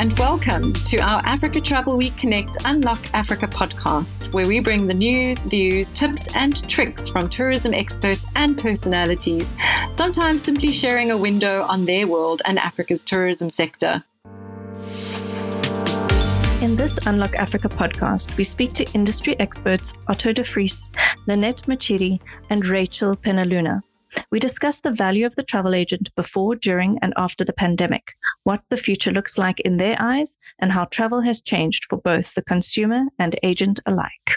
and welcome to our Africa Travel Week Connect Unlock Africa podcast, where we bring the news, views, tips, and tricks from tourism experts and personalities, sometimes simply sharing a window on their world and Africa's tourism sector. In this Unlock Africa podcast, we speak to industry experts Otto de Vries, Lynette Machiri, and Rachel Penaluna. We discuss the value of the travel agent before, during, and after the pandemic, what the future looks like in their eyes, and how travel has changed for both the consumer and agent alike.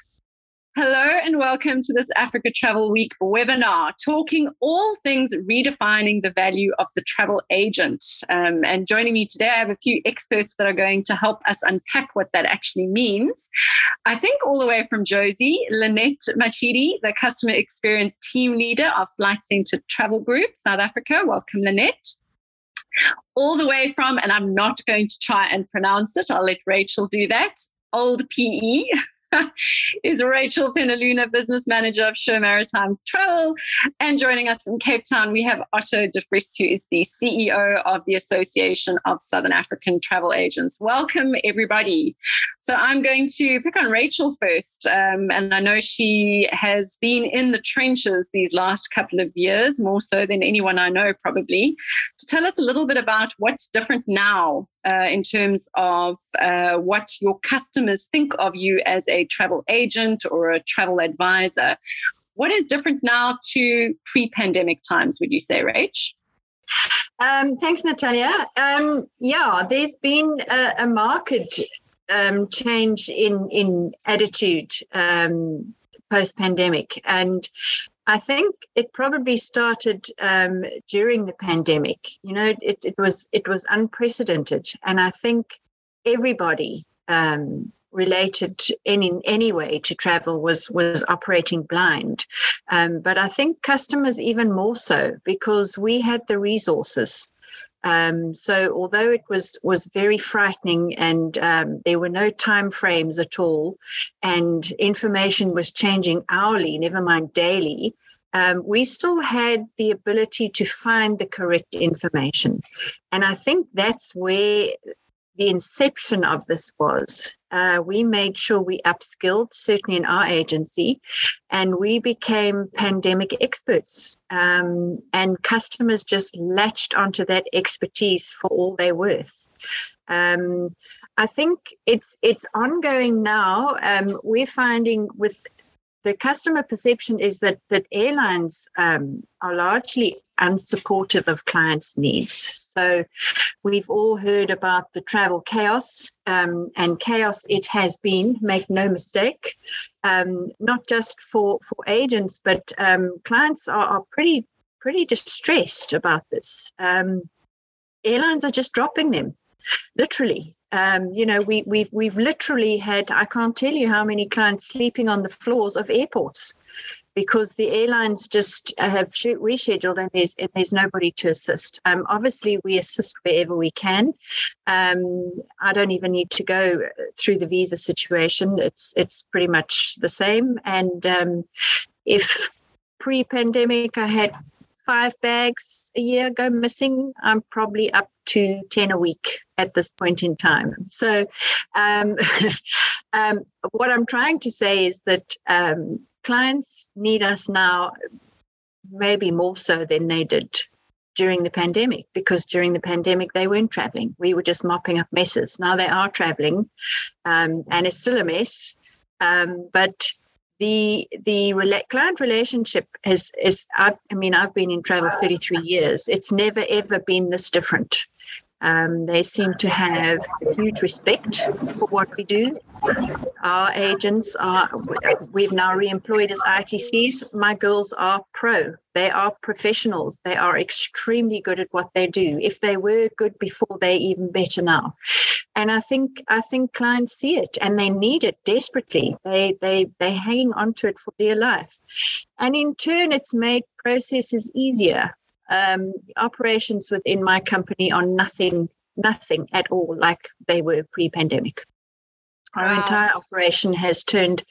Hello and welcome to this Africa Travel Week webinar, talking all things redefining the value of the travel agent. Um, and joining me today, I have a few experts that are going to help us unpack what that actually means. I think all the way from Jozi, Lynette Machidi, the customer experience team leader of Flight Centre Travel Group, South Africa. Welcome, Lynette all the way from, and I'm not going to try and pronounce it, I'll let Rachel do that, old PE. is Rachel Penaluna, business manager of Show Maritime Travel. And joining us from Cape Town, we have Otto de Vries, who is the CEO of the Association of Southern African Travel Agents. Welcome, everybody. So I'm going to pick on Rachel first. Um, and I know she has been in the trenches these last couple of years, more so than anyone I know, probably, to tell us a little bit about what's different now uh, in terms of uh, what your customers think of you as a travel agent or a travel advisor. What is different now to pre pandemic times, would you say, Rach? Um, thanks, Natalia. Um, yeah, there's been a, a market um, change in in attitude um, post pandemic, and I think it probably started um, during the pandemic. You know, it, it was it was unprecedented, and I think everybody um, related in, in any way to travel was was operating blind. Um, but I think customers even more so because we had the resources. Um, so although it was was very frightening and um, there were no time frames at all, and information was changing hourly, never mind daily, um, we still had the ability to find the correct information, and I think that's where the inception of this was. Uh, we made sure we upskilled, certainly in our agency, and we became pandemic experts. Um, and customers just latched onto that expertise for all they're worth. Um, I think it's it's ongoing now. Um, we're finding with the customer perception is that that airlines um, are largely unsupportive of clients' needs. So we've all heard about the travel chaos, um, and chaos it has been. Make no mistake, um, not just for for agents, but um, clients are, are pretty pretty distressed about this. Um, airlines are just dropping them, literally. Um, you know, we, we've we've literally had I can't tell you how many clients sleeping on the floors of airports because the airlines just have rescheduled and there's and there's nobody to assist. Um, obviously, we assist wherever we can. Um, I don't even need to go through the visa situation; it's it's pretty much the same. And um, if pre-pandemic I had five bags a year go missing, I'm probably up to 10 a week at this point in time. So, um, um, what I'm trying to say is that um, clients need us now, maybe more so than they did during the pandemic, because during the pandemic they weren't traveling. We were just mopping up messes. Now they are traveling, um, and it's still a mess. Um, but the the rela- client relationship is is I've, I mean I've been in travel 33 years. It's never ever been this different. Um, they seem to have huge respect for what we do. Our agents are, we've now re-employed as ITCs. My girls are pro. They are professionals. They are extremely good at what they do. If they were good before, they're even better now. And I think I think clients see it and they need it desperately. They they they're hanging on to it for dear life. And in turn, it's made processes easier um, operations within my company are nothing, nothing at all like they were pre-pandemic. Our wow. entire operation has turned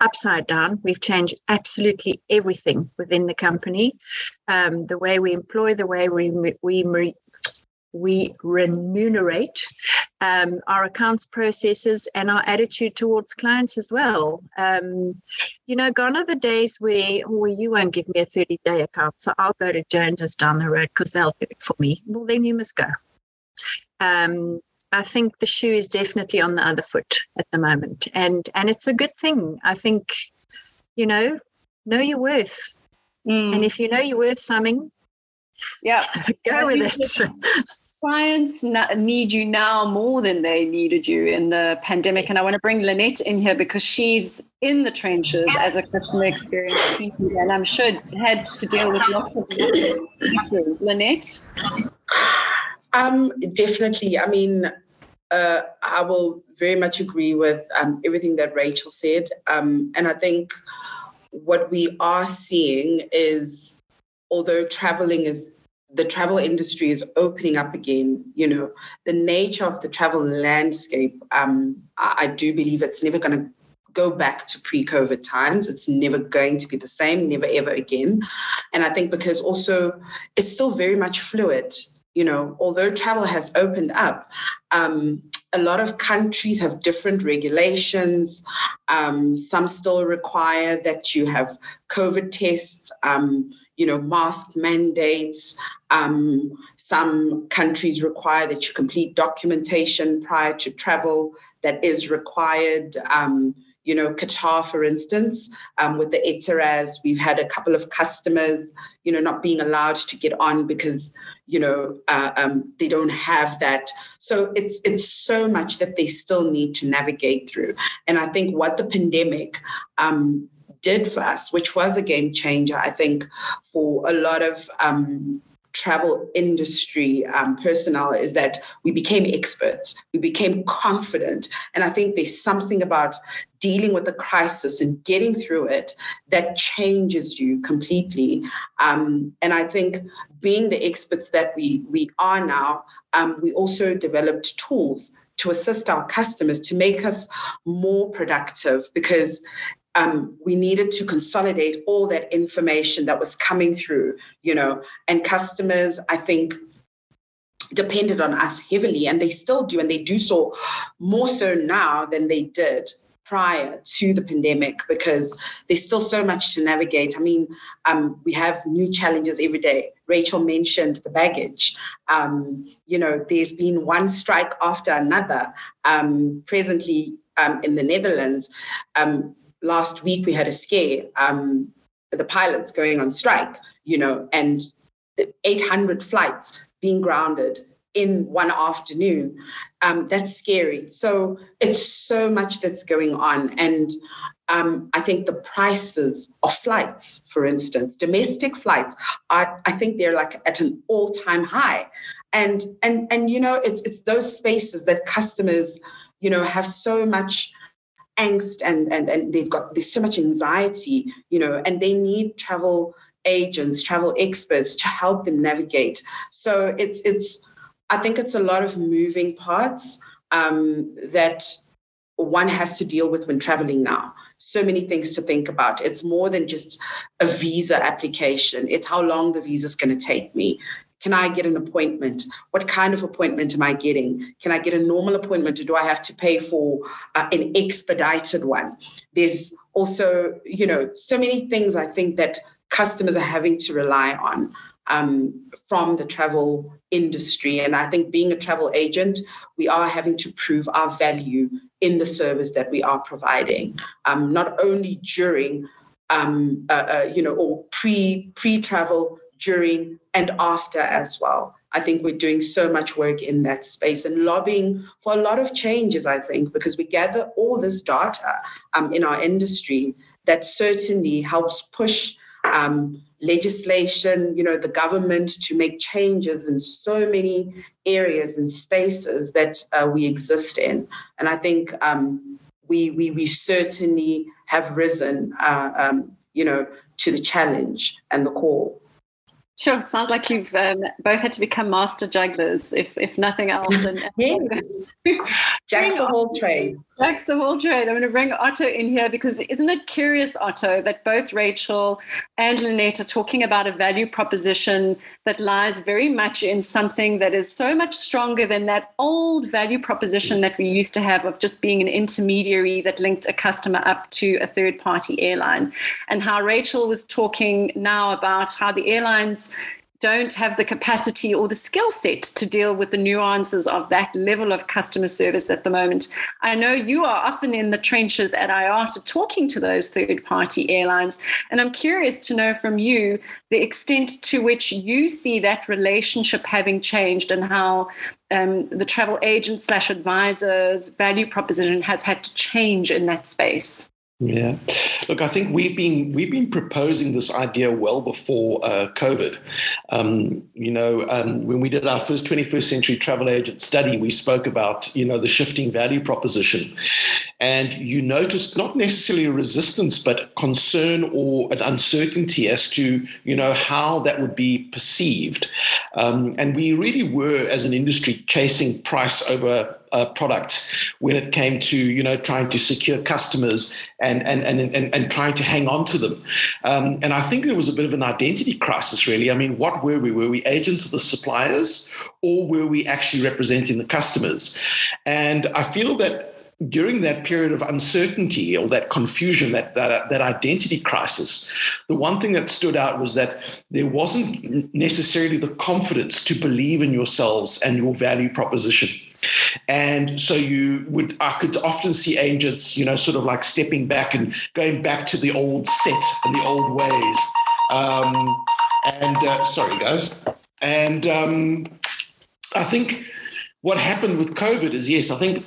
upside down. We've changed absolutely everything within the company. Um, the way we employ, the way we we we remunerate um, our accounts processes and our attitude towards clients as well. Um, you know, gone are the days where, well, you won't give me a 30 day account, so I'll go to Jones's down the road because they'll do it for me. Well, then you must go. Um, I think the shoe is definitely on the other foot at the moment, and and it's a good thing. I think, you know, know your worth, mm. and if you know you're worth something, yeah, go with it. Clients need you now more than they needed you in the pandemic. And I want to bring Lynette in here because she's in the trenches as a customer experience team and I'm sure had to deal with lots of issues. Lynette? Um, definitely. I mean, uh, I will very much agree with um, everything that Rachel said. Um, and I think what we are seeing is, although traveling is the travel industry is opening up again. You know, the nature of the travel landscape, um, I, I do believe it's never going to go back to pre COVID times. It's never going to be the same, never ever again. And I think because also it's still very much fluid. You know, although travel has opened up, um, a lot of countries have different regulations. Um, some still require that you have COVID tests. Um, you know, mask mandates. Um, some countries require that you complete documentation prior to travel that is required. Um, you know, Qatar, for instance, um, with the Etihad, we've had a couple of customers, you know, not being allowed to get on because, you know, uh, um, they don't have that. So it's it's so much that they still need to navigate through. And I think what the pandemic um, did for us, which was a game changer, I think, for a lot of um, travel industry um, personnel, is that we became experts, we became confident. And I think there's something about dealing with the crisis and getting through it that changes you completely. Um, and I think being the experts that we, we are now, um, we also developed tools to assist our customers to make us more productive because um, we needed to consolidate all that information that was coming through, you know, and customers, I think, depended on us heavily, and they still do, and they do so more so now than they did prior to the pandemic because there's still so much to navigate. I mean, um, we have new challenges every day. Rachel mentioned the baggage. Um, you know, there's been one strike after another. Um, presently um, in the Netherlands, um, last week we had a scare, um, the pilots going on strike, you know, and 800 flights being grounded in one afternoon. Um, that's scary. So it's so much that's going on. And um, I think the prices of flights, for instance, domestic flights, are, I think they're like at an all-time high. And and and you know, it's it's those spaces that customers, you know, have so much angst and and and they've got there's so much anxiety you know and they need travel agents travel experts to help them navigate. So it's it's i think it's a lot of moving parts um, that one has to deal with when traveling now. So many things to think about. It's more than just a visa application. It's how long the visa is going to take me can I get an appointment? What kind of appointment am I getting? Can I get a normal appointment or do I have to pay for uh, an expedited one? There's also, you know, so many things I think that customers are having to rely on um, from the travel industry. And I think being a travel agent, we are having to prove our value in the service that we are providing, um, not only during, um, uh, uh, you know, or pre pre travel, during, and after as well. I think we're doing so much work in that space and lobbying for a lot of changes, I think, because we gather all this data um, in our industry that certainly helps push um, legislation, you know, the government to make changes in so many areas and spaces that uh, we exist in. And I think um, we, we, we certainly have risen, uh, um, you know, to the challenge and the call. Sure, sounds like you've um, both had to become master jugglers, if if nothing else. And, yes. Jack of all trades. Jacks of all trade. I'm going to bring Otto in here because isn't it curious, Otto, that both Rachel and Lynette are talking about a value proposition that lies very much in something that is so much stronger than that old value proposition that we used to have of just being an intermediary that linked a customer up to a third party airline. And how Rachel was talking now about how the airlines don't have the capacity or the skill set to deal with the nuances of that level of customer service at the moment. I know you are often in the trenches at IATA talking to those third party airlines, and I'm curious to know from you the extent to which you see that relationship having changed and how um, the travel agent slash advisors value proposition has had to change in that space. Yeah, look, I think we've been we've been proposing this idea well before uh, COVID. Um, you know, um, when we did our first 21st century travel agent study, we spoke about you know the shifting value proposition, and you noticed not necessarily a resistance, but concern or an uncertainty as to you know how that would be perceived, um, and we really were as an industry chasing price over uh, product when it came to you know trying to secure customers and and and and, and trying to hang on to them. Um, and I think there was a bit of an identity crisis, really. I mean, what were we? Were we agents of the suppliers, or were we actually representing the customers? And I feel that during that period of uncertainty or that confusion, that, that, that identity crisis, the one thing that stood out was that there wasn't necessarily the confidence to believe in yourselves and your value proposition. And so you would, I could often see agents, you know, sort of like stepping back and going back to the old set and the old ways. Um, and uh, sorry, guys. And um, I think what happened with COVID is yes, I think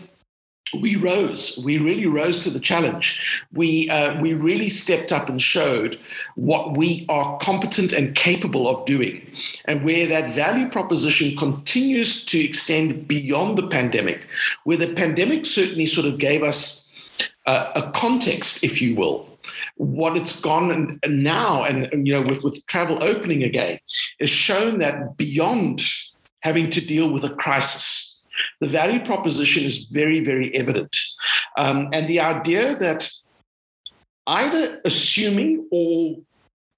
we rose. We really rose to the challenge. We uh, we really stepped up and showed what we are competent and capable of doing, and where that value proposition continues to extend beyond the pandemic. Where the pandemic certainly sort of gave us uh, a context, if you will, what it's gone and, and now, and, and, you know, with, with travel opening again, is shown that beyond having to deal with a crisis the value proposition is very, very evident. Um, and the idea that either assuming or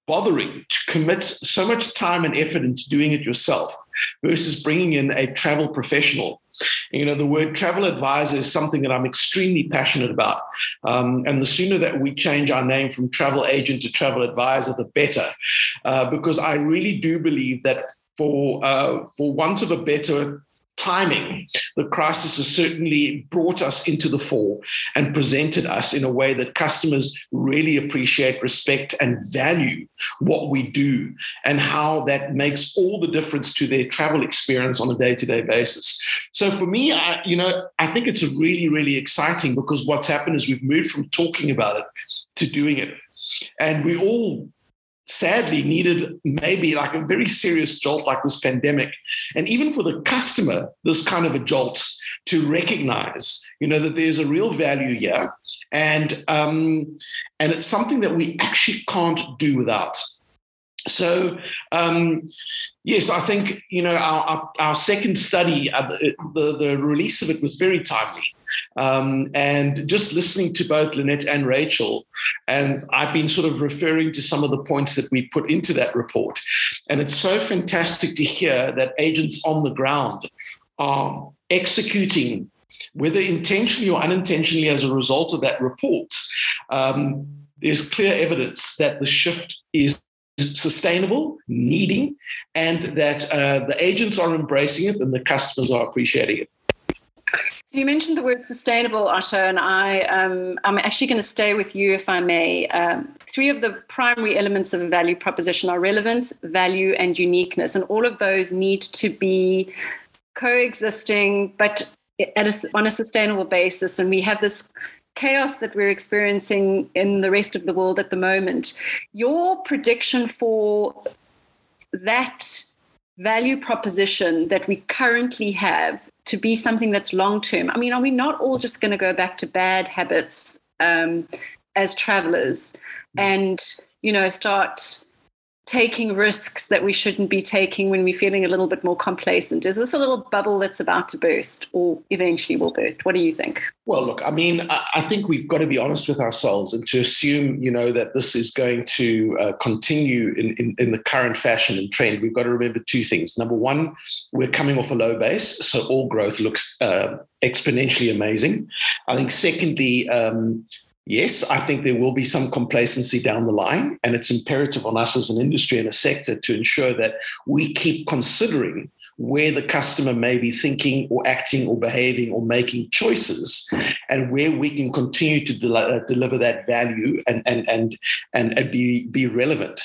bothering to commit so much time and effort into doing it yourself versus bringing in a travel professional. You know, the word travel advisor is something that I'm extremely passionate about. Um, and the sooner that we change our name from travel agent to travel advisor, the better. Uh, because I really do believe that for, uh, for want of a better timing, the crisis has certainly brought us into the fore and presented us in a way that customers really appreciate, respect, and value what we do, and how that makes all the difference to their travel experience on a day-to-day basis. So for me, I, you know, I think it's really, really exciting because what's happened is we've moved from talking about it to doing it. And we all sadly needed maybe like a very serious jolt like this pandemic. And even for the customer this kind of a jolt to recognize you know that there's a real value here and um, and it's something that we actually can't do without so um, yes i think you know our, our, second study uh, the, the release of it was very timely um, and just listening to both Lynette and Rachel, and I've been sort of referring to some of the points that we put into that report. And it's so fantastic to hear that agents on the ground are executing, whether intentionally or unintentionally, as a result of that report. Um, there's clear evidence that the shift is sustainable, needing, and that uh, the agents are embracing it and the customers are appreciating it. So you mentioned the word sustainable, Otto, and I, um, I'm actually going to stay with you, if I may. Um, three of the primary elements of a value proposition are relevance, value, and uniqueness, and all of those need to be coexisting, but a, on a sustainable basis. And we have this chaos that we're experiencing in the rest of the world at the moment. Your prediction for that value proposition that we currently have to be something that's long term. I mean, are we not all just going to go back to bad habits um, as travelers and, you know, start taking risks that we shouldn't be taking when we're feeling a little bit more complacent? Is this a little bubble that's about to burst or eventually will burst? What do you think? Well, look, I mean, I think we've got to be honest with ourselves and to assume, you know, that this is going to uh, continue in, in, in, the current fashion and trend. We've got to remember two things. Number one, we're coming off a low base, so all growth looks uh, exponentially amazing. I think, secondly, um, Yes, I think there will be some complacency down the line, and it's imperative on us as an industry and a sector to ensure that we keep considering where the customer may be thinking or acting or behaving or making choices and where we can continue to del- uh, deliver that value and and and and, and be be relevant.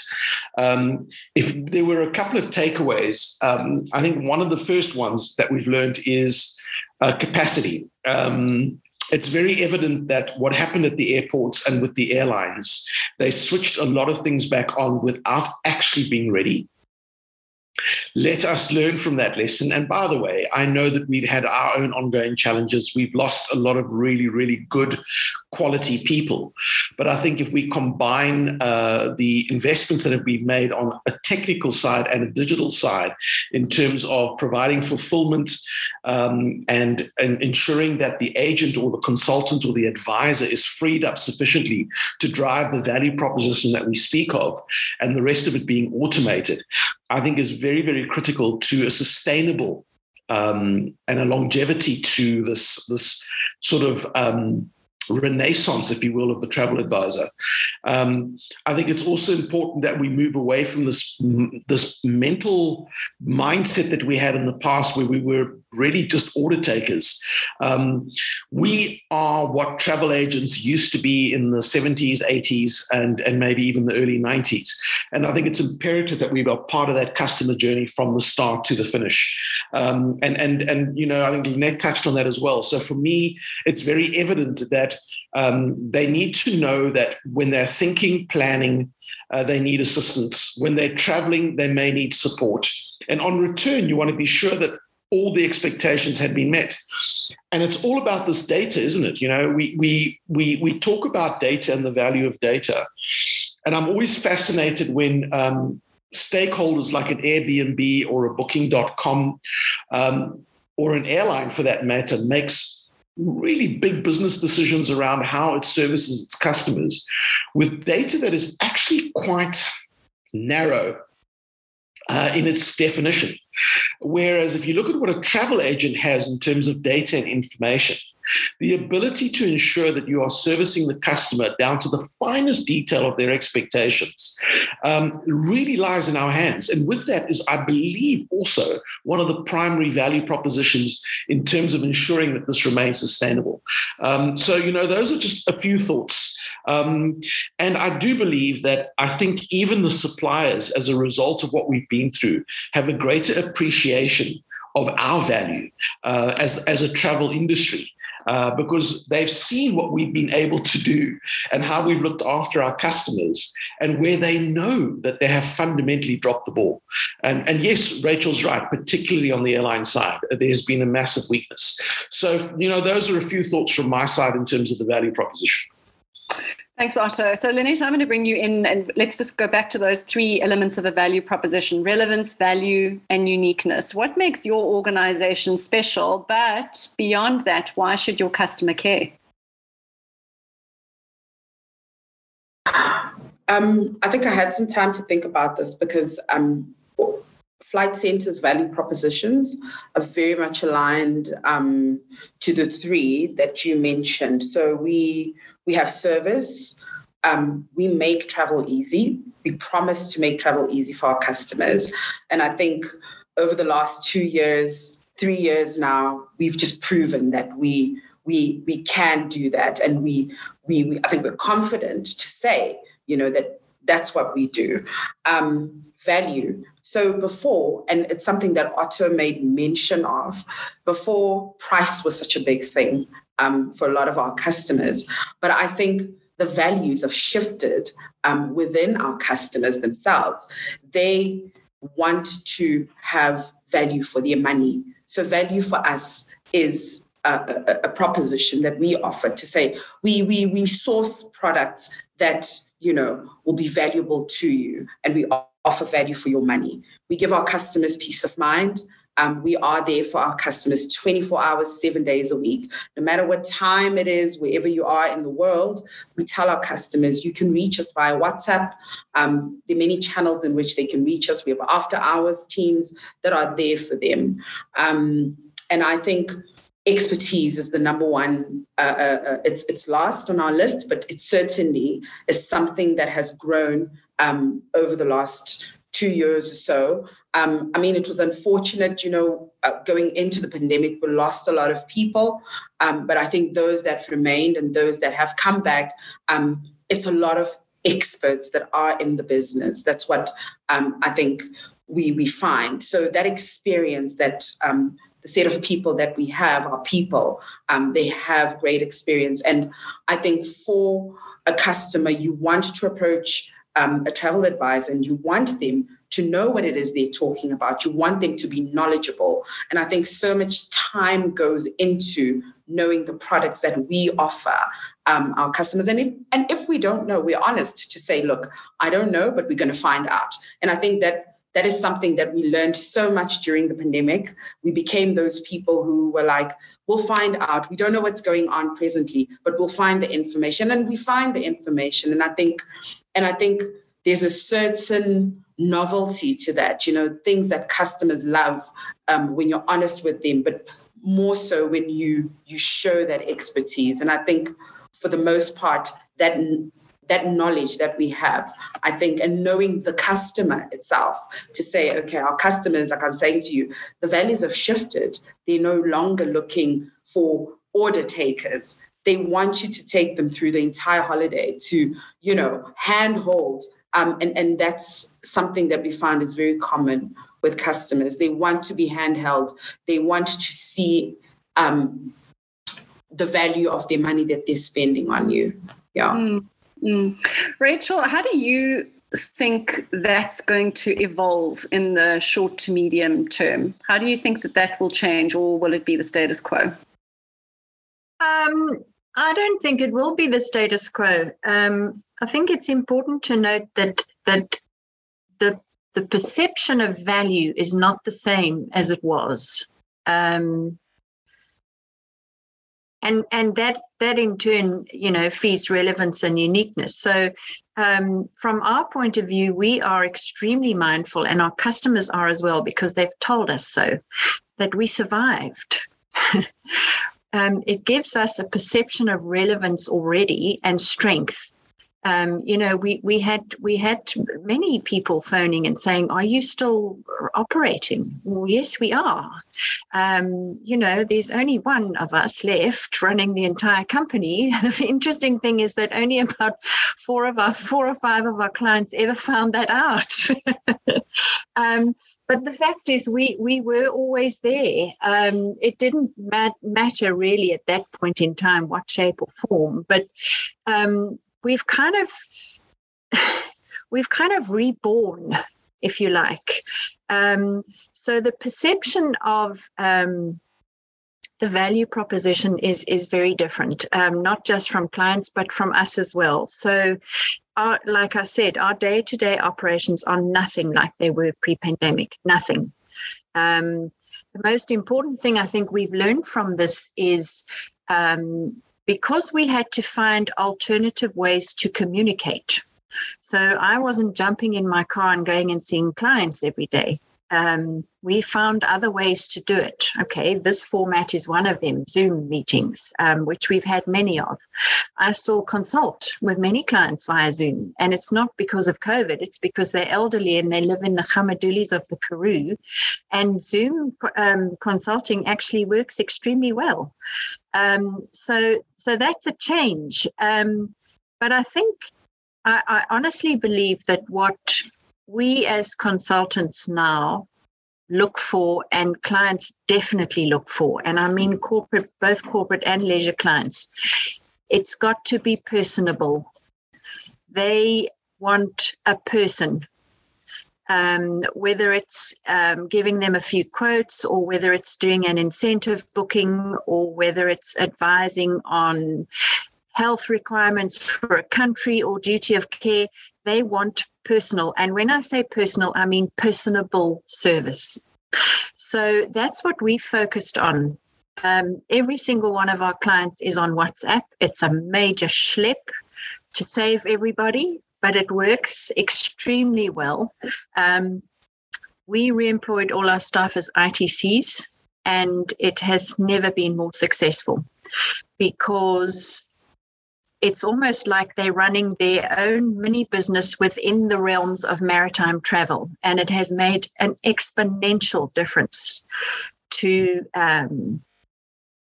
Um, if there were a couple of takeaways um, i think one of the first ones that we've learned is uh, capacity. Um, it's very evident that what happened at the airports and with the airlines, they switched a lot of things back on without actually being ready. Let us learn from that lesson. And by the way, I know that we've had our own ongoing challenges. We've lost a lot of really, really good quality people. But I think if we combine uh, the investments that have been made on a technical side and a digital side in terms of providing fulfillment um, and, and ensuring that the agent or the consultant or the advisor is freed up sufficiently to drive the value proposition that we speak of, and the rest of it being automated, I think is very, very critical to a sustainable um, and a longevity to this, this sort of um, renaissance, if you will, of the travel advisor. Um, I think it's also important that we move away from this this mental mindset that we had in the past, where we were really just order takers. Um, we are what travel agents used to be in the 70s, 80s, and, and maybe even the early 90s. And I think it's imperative that we are part of that customer journey from the start to the finish. Um, and, and, and, you know, I think Lynette touched on that as well. So for me, it's very evident that um, they need to know that when they're thinking, planning, uh, they need assistance. When they're traveling, they may need support. And on return, you want to be sure that all the expectations had been met. And it's all about this data, isn't it? You know, we we we we talk about data and the value of data, and I'm always fascinated when um, stakeholders like an Airbnb or a Booking.com um, or an airline, for that matter, makes really big business decisions around how it services its customers with data that is actually quite narrow uh, in its definition. Whereas if you look at what a travel agent has in terms of data and information, the ability to ensure that you are servicing the customer down to the finest detail of their expectations um, really lies in our hands. And with that is, I believe, also one of the primary value propositions in terms of ensuring that this remains sustainable. Um, so, you know, those are just a few thoughts. Um, and I do believe that I think even the suppliers, as a result of what we've been through, have a greater appreciation of our value uh, as, as a travel industry uh, because they've seen what we've been able to do and how we've looked after our customers and where they know that they have fundamentally dropped the ball. And, and yes, Rachel's right, particularly on the airline side, there's been a massive weakness. So, you know, those are a few thoughts from my side in terms of the value proposition. Thanks, Otto. So, Lynette, I'm going to bring you in and let's just go back to those three elements of a value proposition relevance, value, and uniqueness. What makes your organization special? But beyond that, why should your customer care? Um, I think I had some time to think about this because um, Flight Centre's value propositions are very much aligned um, to the three that you mentioned. So we we have service. Um, we make travel easy. We promise to make travel easy for our customers. And I think over the last two years, three years now, we've just proven that we we we can do that, and we we, we I think we're confident to say, you know, that that's what we do. Um, value. So before, and it's something that Otto made mention of, before price was such a big thing um, for a lot of our customers. But I think the values have shifted um, within our customers themselves. They want to have value for their money. So value for us is a, a, a, proposition that we offer to say we we we source products that you know will be valuable to you, and we offer value for your money. We give our customers peace of mind. Um, we are there for our customers 24 hours, seven days a week. No matter what time it is, wherever you are in the world, we tell our customers you can reach us via WhatsApp. Um, there are many channels in which they can reach us. We have after hours teams that are there for them. Um, and I think expertise is the number one. Uh, uh, uh, it's it's last on our list, but it certainly is something that has grown um, over the last two years or so. Um, I mean, it was unfortunate, you know, uh, going into the pandemic, we lost a lot of people. Um, but I think those that remained and those that have come back, um, it's a lot of experts that are in the business. That's what um, I think we we find. So that experience that um, the set of people that we have are people. Um, they have great experience. And I think for a customer, you want to approach um, a travel advisor and you want them to know what it is they're talking about. You want them to be knowledgeable. And I think so much time goes into knowing the products that we offer um, our customers. And if, and if we don't know, we're honest to say, look, I don't know, but we're going to find out. And I think that that is something that we learned so much during the pandemic. We became those people who were like, we'll find out. We don't know what's going on presently, but we'll find the information. And we find the information. And I think, and I think there's a certain novelty to that, you know, things that customers love um, when you're honest with them, but more so when you you show that expertise. And I think for the most part, that that knowledge that we have, I think, and knowing the customer itself to say, okay, our customers, like I'm saying to you, the values have shifted. They're no longer looking for order takers. They want you to take them through the entire holiday to, you know, handhold. Um, and, and that's something that we find is very common with customers. They want to be handheld. They want to see um, the value of their money that they're spending on you. Yeah. Mm. Mm. Rachel, how do you think that's going to evolve in the short to medium term? How do you think that that will change, or will it be the status quo? Um, I don't think it will be the status quo. Um, I think it's important to note that that the the perception of value is not the same as it was. Um, and and that that in turn you know feeds relevance and uniqueness so um, from our point of view we are extremely mindful and our customers are as well because they've told us so that we survived um, it gives us a perception of relevance already and strength um, you know, we we had we had many people phoning and saying, "Are you still operating?" Well, yes, we are. Um, you know, there's only one of us left running the entire company. The interesting thing is that only about four of our four or five of our clients ever found that out. but the fact is, we we were always there. Um, it didn't mat- matter really at that point in time what shape or form, but um, we've kind of we've kind of reborn, if you like. Um, so the perception of um, the value proposition is is very different, um, not just from clients but from us as well. So, our, like I said, our day to day operations are nothing like they were pre pandemic. Nothing. Um, the most important thing I think we've learned from this is um, because we had to find alternative ways to communicate. So I wasn't jumping in my car and going and seeing clients every day. Um, we found other ways to do it. Okay, this format is one of them Zoom meetings, um, which we've had many of. I still consult with many clients via Zoom, and it's not because of COVID, it's because they're elderly and they live in the gramadoelas of the Karoo. And Zoom um, consulting actually works extremely well. Um, so, so that's a change. Um, but I think I, I honestly believe that what we as consultants now look for and clients definitely look for and i mean corporate both corporate and leisure clients it's got to be personable. They want a person um, whether it's um, giving them a few quotes or whether it's doing an incentive booking or whether it's advising on health requirements for a country or duty of care they want personal. And when I say personal, I mean personable service. So that's what we focused on. Um, every single one of our clients is on WhatsApp. It's a major schlep to save everybody, but it works extremely well. Um, we re-employed all our staff as ITCs, and it has never been more successful because it's almost like they're running their own mini business within the realms of maritime travel. And it has made an exponential difference to um,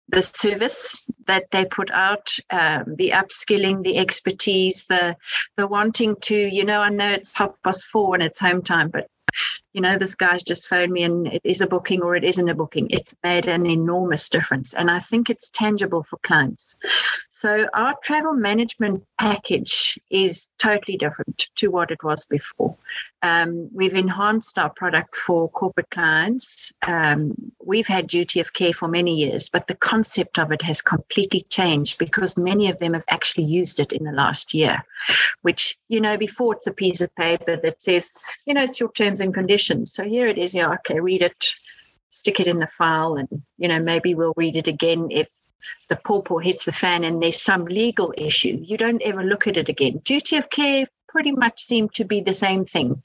the service that they put out, um, the upskilling, the expertise, the the wanting to, you know, I know it's half past four and it's home time, but you know, this guy's just phoned me and it is a booking or it isn't a booking. It's made an enormous difference. And I think it's tangible for clients. So our travel management package is totally different to what it was before. Um, we've enhanced our product for corporate clients. Um, we've had duty of care for many years, but the concept of it has completely changed because many of them have actually used it in the last year, which, you know, before it's a piece of paper that says, you know, it's your terms and conditions. So here it is. Yeah, okay, read it, stick it in the file, and you know maybe we'll read it again if the pawpaw hits the fan and there's some legal issue. You don't ever look at it again. Duty of care pretty much seem to be the same thing.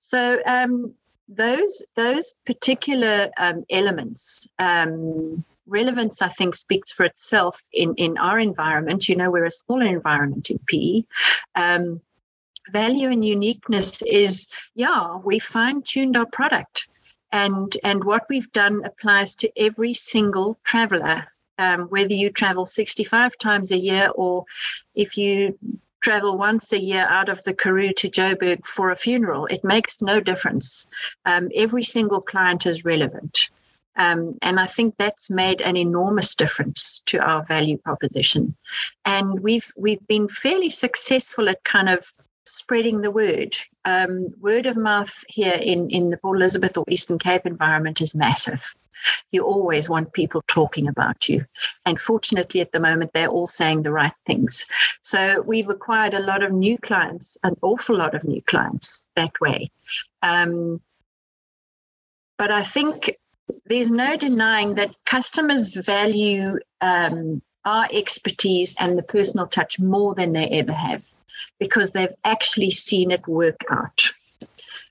So um, those those particular um, elements. Um, relevance, I think, speaks for itself in, in our environment. You know, we're a smaller environment in PE. Um, value and uniqueness is yeah we fine tuned our product and and what we've done applies to every single traveler um, whether you travel 65 times a year or if you travel once a year out of the Karoo to Joburg for a funeral, it makes no difference. Um, every single client is relevant. Um, and I think that's made an enormous difference to our value proposition. And we've we've been fairly successful at kind of spreading the word. Um, word of mouth here in, in the Port Elizabeth or Eastern Cape environment is massive. You always want people talking about you. And fortunately, at the moment, they're all saying the right things. So we've acquired a lot of new clients, an awful lot of new clients that way. Um, but I think there's no denying that customers value um, our expertise and the personal touch more than they ever have because they've actually seen it work out.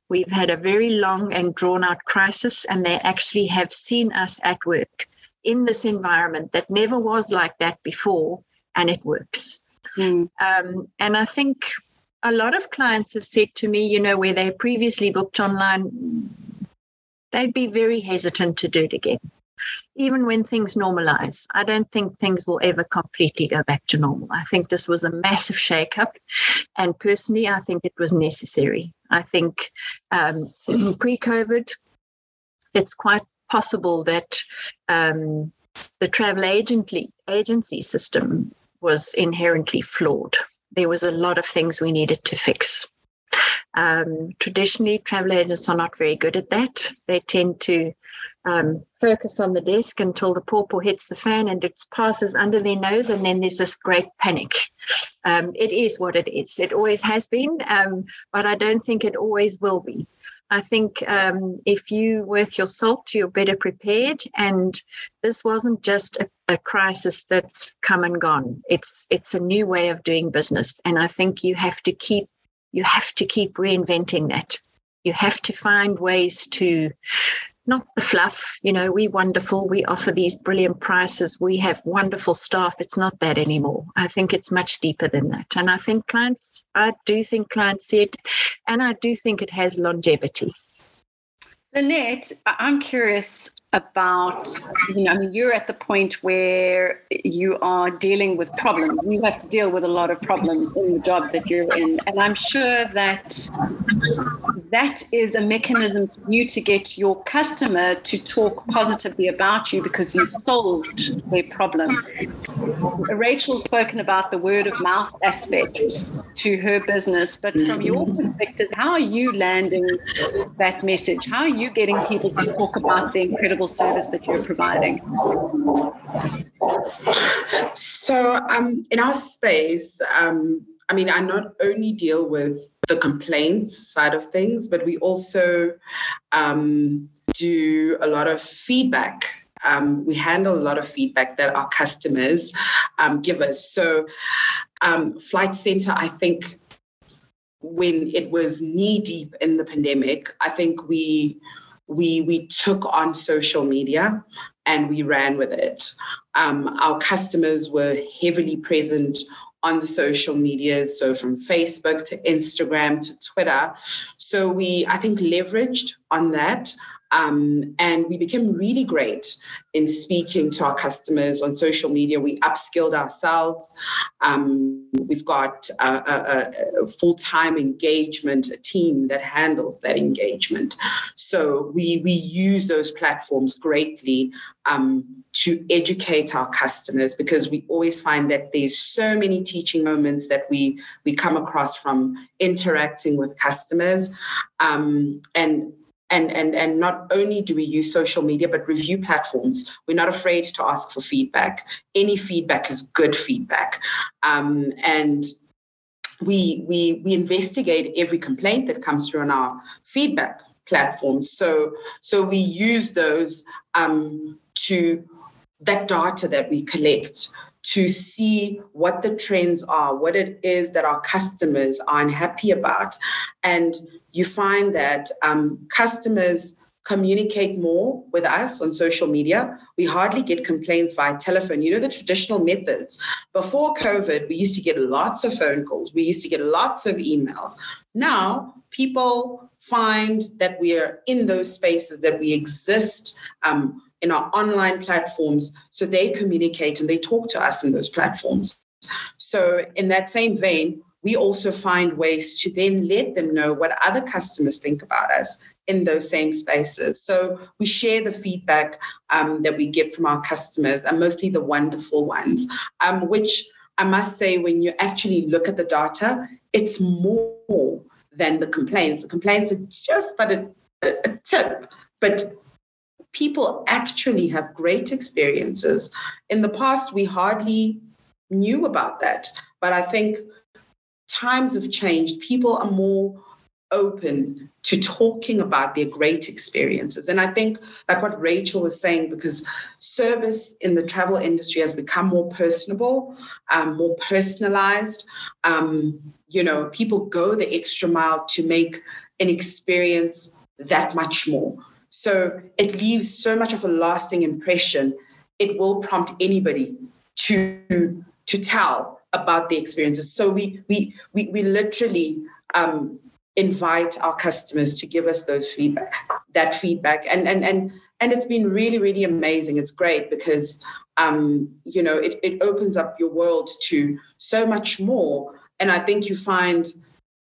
We've had a very long and drawn out crisis, and they actually have seen us at work in this environment that never was like that before, and it works. Mm. Um, and I think a lot of clients have said to me, you know, where they previously booked online, they'd be very hesitant to do it again even when things normalize. I don't think things will ever completely go back to normal. I think this was a massive shakeup. And personally, I think it was necessary. I think um, pre COVID, it's quite possible that um, the travel agency, agency system was inherently flawed. There was a lot of things we needed to fix. Um, traditionally, travel agents are not very good at that. They tend to um, focus on the desk until the pawpaw hits the fan and it passes under their nose, and then there's this great panic. Um, it is what it is. It always has been, um, but I don't think it always will be. I think um, if you worth your salt, you're better prepared. And this wasn't just a, a, crisis that's come and gone. It's it's a new way of doing business, and I think you have to keep you have to keep reinventing that. You have to find ways to not the fluff, you know, we wonderful, we offer these brilliant prices, we have wonderful staff. It's not that anymore. I think it's much deeper than that. And I think clients, I do think clients see it, and I do think it has longevity. Lynette, I'm curious about you know i mean you're at the point where you are dealing with problems. You have to deal with a lot of problems in the job that you're in. And i'm sure that that is a mechanism for you to get your customer to talk positively about you because you've solved their problem. Rachel's spoken about the word of mouth aspect to her business but from your perspective how are you landing that message? How are you getting people to talk about the incredible incredible service that you're providing? So, um, in our space, um, I mean, I not only deal with the complaints side of things, but we also um, do a lot of feedback. Um, we handle a lot of feedback that our customers um, give us. So, um, Flight Centre, I think, when it was knee deep in the pandemic, I think we we we took on social media and we ran with it. Um, our customers were heavily present on the social medias, so from Facebook to Instagram to Twitter. So we, I think, leveraged on that. Um, and we became really great in speaking to our customers on social media. We upskilled ourselves. Um, we've got a, a, a full time engagement a team that handles that engagement. So we, we use those platforms greatly um, to educate our customers because we always find that there's so many teaching moments that we, we come across from interacting with customers. Um, and and and and not only do we use social media but review platforms. We're not afraid to ask for feedback. Any feedback is good feedback. Um, and we we we investigate every complaint that comes through on our feedback platforms so so we use those um, to that data that we collect to see what the trends are, what it is that our customers are unhappy about. And you find that um, customers communicate more with us on social media. We hardly get complaints via telephone. You know, the traditional methods. Before COVID, we used to get lots of phone calls, we used to get lots of emails. Now, people find that we are in those spaces, that we exist. Um, in our online platforms so they communicate and they talk to us in those platforms. So, in that same vein, we also find ways to then let them know what other customers think about us in those same spaces. So we share the feedback um, that we get from our customers, and mostly the wonderful ones, um, which I must say, when you actually look at the data, it's more than the complaints. The complaints are just but a, a tip, but people actually have great experiences. In the past, we hardly knew about that. But I think times have changed. People are more open to talking about their great experiences. And I think, like what Rachel was saying, because service in the travel industry has become more personable, um, more personalized. Um, you know, people go the extra mile to make an experience that much more. So it leaves so much of a lasting impression. It will prompt anybody to to tell about the experiences. So we we we, we literally um, invite our customers to give us those feedback, that feedback, and and and and it's been really really amazing. It's great because um, you know it it opens up your world to so much more. And I think you find,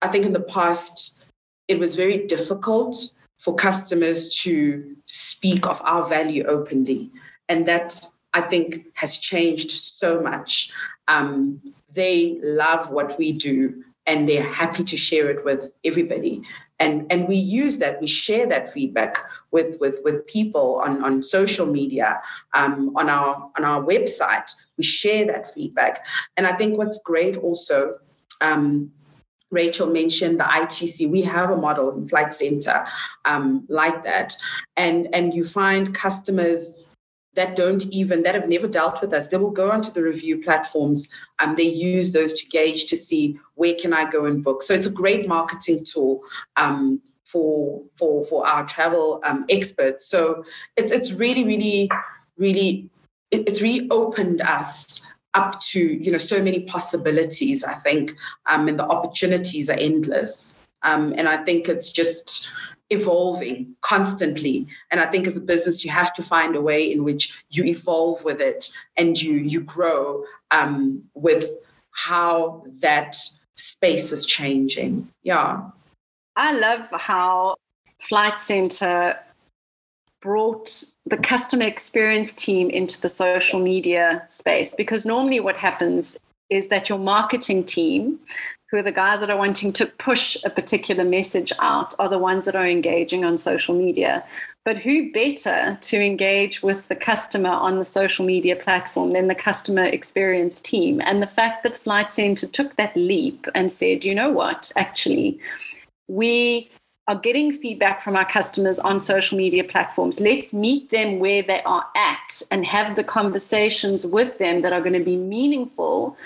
I think in the past it was very difficult for customers to speak of our value openly. And that I think has changed so much. Um, they love what we do and they're happy to share it with everybody. And, and we use that, we share that feedback with, with, with people on, on social media, um, on, our, on our website. We share that feedback. And I think what's great also um, Rachel mentioned the ITC. We have a model in Flight Centre um, like that, and and you find customers that don't even that have never dealt with us. They will go onto the review platforms and um, they use those to gauge to see where can I go and book. So it's a great marketing tool. Um, for for for our travel um, experts, so it's it's really really really it, it's reopened us up to you know so many possibilities i think um, and the opportunities are endless. Um, and i think it's just evolving constantly. And i think as a business you have to find a way in which you evolve with it and you you grow um, with how that space is changing. Yeah. I love how flight centre brought the customer experience team into the social media space because normally what happens is that your marketing team who are the guys that are wanting to push a particular message out, are the ones that are engaging on social media. But who better to engage with the customer on the social media platform than the customer experience team? And the fact that Flight Centre took that leap and said, you know what, actually, we are getting feedback from our customers on social media platforms. Let's meet them where they are at and have the conversations with them that are going to be meaningful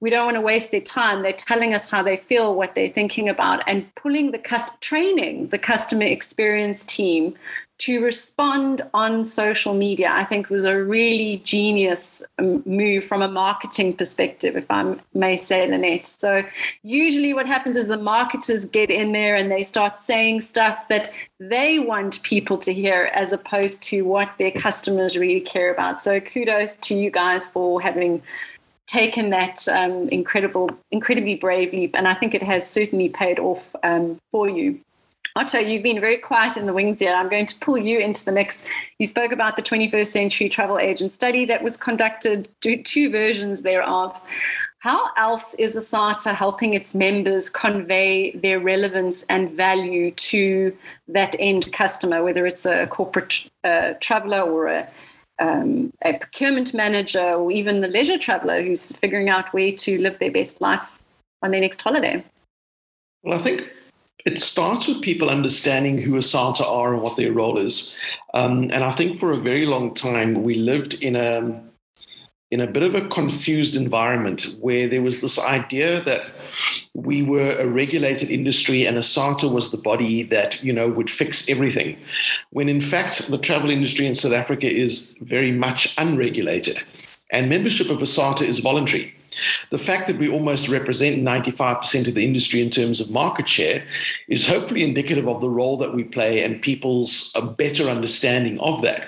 we don't want to waste their time. They're telling us how they feel, what they're thinking about, and pulling the training the customer experience team to respond on social media. I think was a really genius um, move from a marketing perspective, if I may say, Lynette. So usually, what happens is the marketers get in there and they start saying stuff that they want people to hear, as opposed to what their customers really care about. So kudos to you guys for having taken that um, incredible, incredibly brave leap, and I think it has certainly paid off um, for you. Otto, you've been very quiet in the wings here. I'm going to pull you into the mix. You spoke about the 21st Century Travel Agent study that was conducted, two versions thereof. How else is ASATA helping its members convey their relevance and value to that end customer, whether it's a corporate uh, traveler or a um, a procurement manager or even the leisure traveler who's figuring out where to live their best life on their next holiday? Well, I think it starts with people understanding who ASATA are and what their role is. Um, and I think for a very long time, we lived in a in a bit of a confused environment where there was this idea that we were a regulated industry and ASATA was the body that you know would fix everything. When in fact the travel industry in south africa is very much unregulated. And membership of ASATA is voluntary the fact that we almost represent 95% of the industry in terms of market share is hopefully indicative of the role that we play and people's better understanding of that.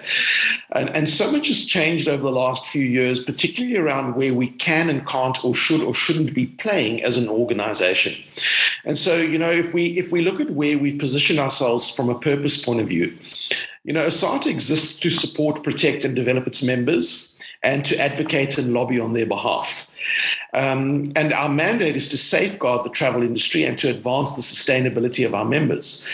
And, and so much has changed over the last few years, particularly around where we can and can't or should or shouldn't be playing as an organization. And so, you know, if we if we look at where we've positioned ourselves from a purpose point of view, you know, ASATA exists to support, protect, and develop its members and to advocate and lobby on their behalf. Um, and our mandate is to safeguard the travel industry and to advance the sustainability of our members.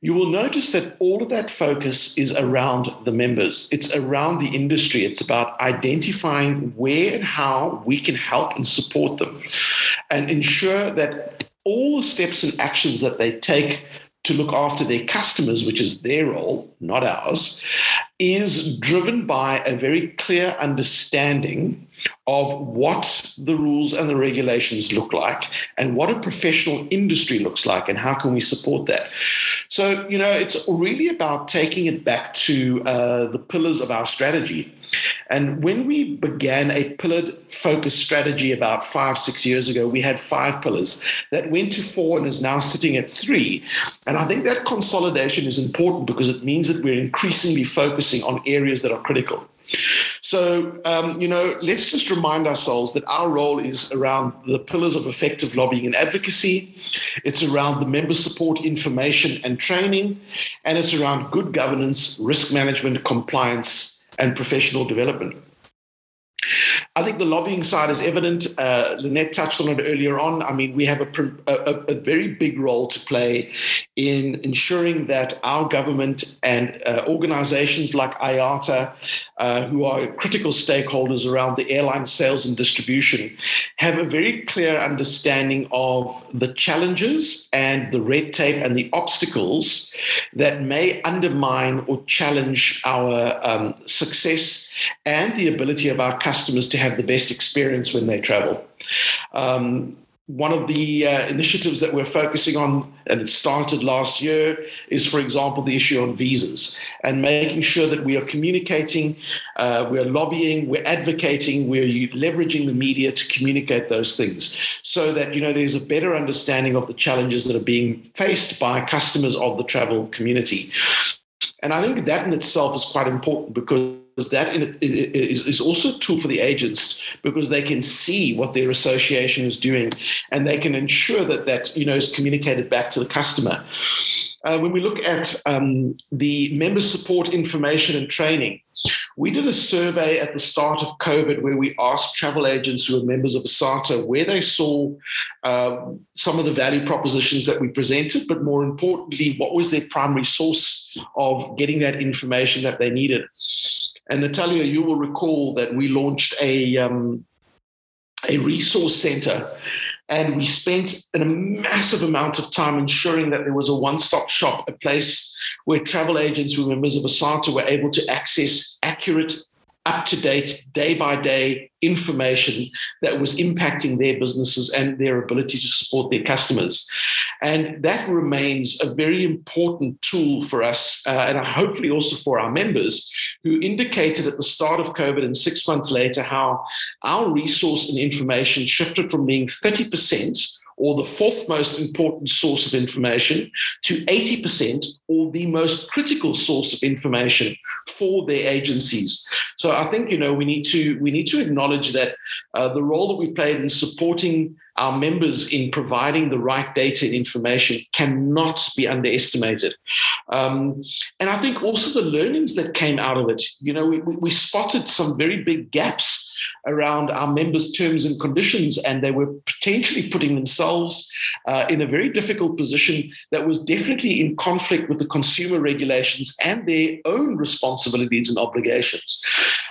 You will notice that all of that focus is around the members. It's around the industry. It's about identifying where and how we can help and support them and ensure that all the steps and actions that they take to look after their customers, which is their role, not ours, is driven by a very clear understanding of what the rules and the regulations look like and what a professional industry looks like and how can we support that. So you know it's really about taking it back to uh, the pillars of our strategy. And when we began a pillared focus strategy about five six years ago we had five pillars that went to four and is now sitting at three. And i think that consolidation is important because it means that we're increasingly focusing on areas that are critical so, um, you know, let's just remind ourselves that our role is around the pillars of effective lobbying and advocacy. It's around the member support, information, and training. And it's around good governance, risk management, compliance, and professional development. I think the lobbying side is evident. Uh, Lynette touched on it earlier on. I mean, we have a, a, a very big role to play in ensuring that our government and uh, organizations like IATA, uh, who are critical stakeholders around the airline sales and distribution, have a very clear understanding of the challenges and the red tape and the obstacles that may undermine or challenge our um, success and the ability of our customers to have the best experience when they travel. Um, one of the uh, initiatives that we're focusing on, and it started last year, is, for example, the issue on visas and making sure that we are communicating, uh, we're lobbying, we're advocating, we're leveraging the media to communicate those things so that, you know, there's a better understanding of the challenges that are being faced by customers of the travel community. And I think that in itself is quite important because that is, is also a tool for the agents because they can see what their association is doing and they can ensure that that you know is communicated back to the customer. Uh, when we look at um, the member support information and training, We did a survey at the start of COVID where we asked travel agents who were members of ASATA where they saw uh, some of the value propositions that we presented, but more importantly, what was their primary source of getting that information that they needed. And Natalia, you will recall that we launched a um, a resource center and we spent a massive amount of time ensuring that there was a one stop shop, a place where travel agents who were members of ASATA were able to access accurate up to date, day by day information that was impacting their businesses and their ability to support their customers. And that remains a very important tool for us, uh, and hopefully also for our members who indicated at the start of COVID and six months later how our resource and information shifted from being 30% or the fourth most important source of information to 80% or the most critical source of information for their agencies. So I think you know we need to we need to acknowledge that uh, the role that we played in supporting our members in providing the right data and information cannot be underestimated. Um, and I think also the learnings that came out of it, you know, we, we spotted some very big gaps around our members' terms and conditions, and they were potentially putting themselves uh, in a very difficult position that was definitely in conflict with the consumer regulations and their own responsibilities and obligations.